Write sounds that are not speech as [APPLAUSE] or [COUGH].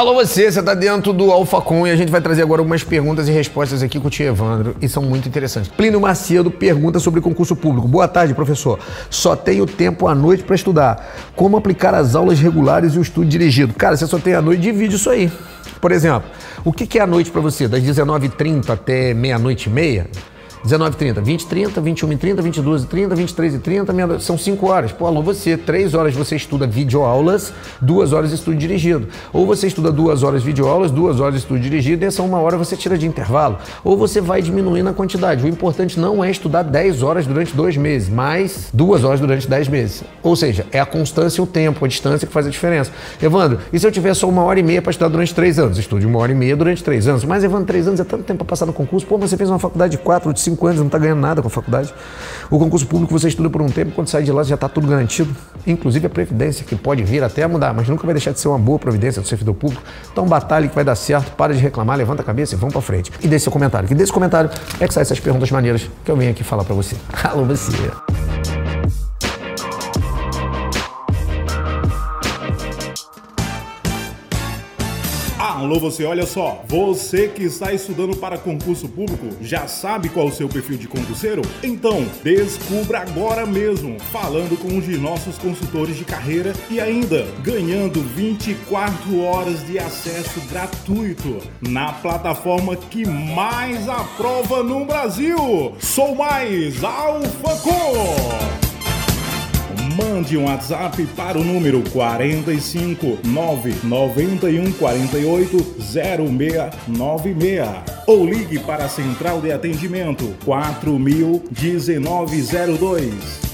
Alô você, você tá dentro do Alfacom e a gente vai trazer agora algumas perguntas e respostas aqui com o tio Evandro e são muito interessantes. Plínio Macedo pergunta sobre concurso público. Boa tarde, professor. Só tenho tempo à noite para estudar. Como aplicar as aulas regulares e o estudo dirigido? Cara, você só tem a noite, divide isso aí. Por exemplo, o que é a noite para você? Das 19h30 até meia-noite e meia? 19h30, 20h30, 21h30, 22h30, 23h30, são 5 horas. Pô, alô, você, 3 horas você estuda videoaulas, 2 horas estudo dirigido. Ou você estuda 2 horas videoaulas, 2 horas estudo dirigido e essa uma hora você tira de intervalo. Ou você vai diminuindo a quantidade. O importante não é estudar 10 horas durante 2 meses, mas 2 horas durante 10 meses. Ou seja, é a constância e o tempo, a distância que faz a diferença. Evandro, e se eu tiver só uma hora e meia para estudar durante 3 anos? Estude uma hora e meia durante 3 anos. Mas, Evandro, 3 anos é tanto tempo para passar no concurso. Pô, você fez uma faculdade de 4, de 5 cinco anos, não está ganhando nada com a faculdade. O concurso público você estuda por um tempo, quando sai de lá já está tudo garantido, inclusive a previdência, que pode vir até a mudar, mas nunca vai deixar de ser uma boa providência do servidor público. Então batalha que vai dar certo, para de reclamar, levanta a cabeça e vamos para frente. E deixe seu comentário, que desse comentário é que saem essas perguntas maneiras que eu venho aqui falar para você. [LAUGHS] Alô, você! Alô, você, olha só. Você que está estudando para concurso público, já sabe qual o seu perfil de concurseiro? Então, descubra agora mesmo, falando com um de nossos consultores de carreira e ainda ganhando 24 horas de acesso gratuito na plataforma que mais aprova no Brasil. Sou mais AlphaCom! Mande um WhatsApp para o número 45 991 48 0696 ou ligue para a central de atendimento 4000 1902.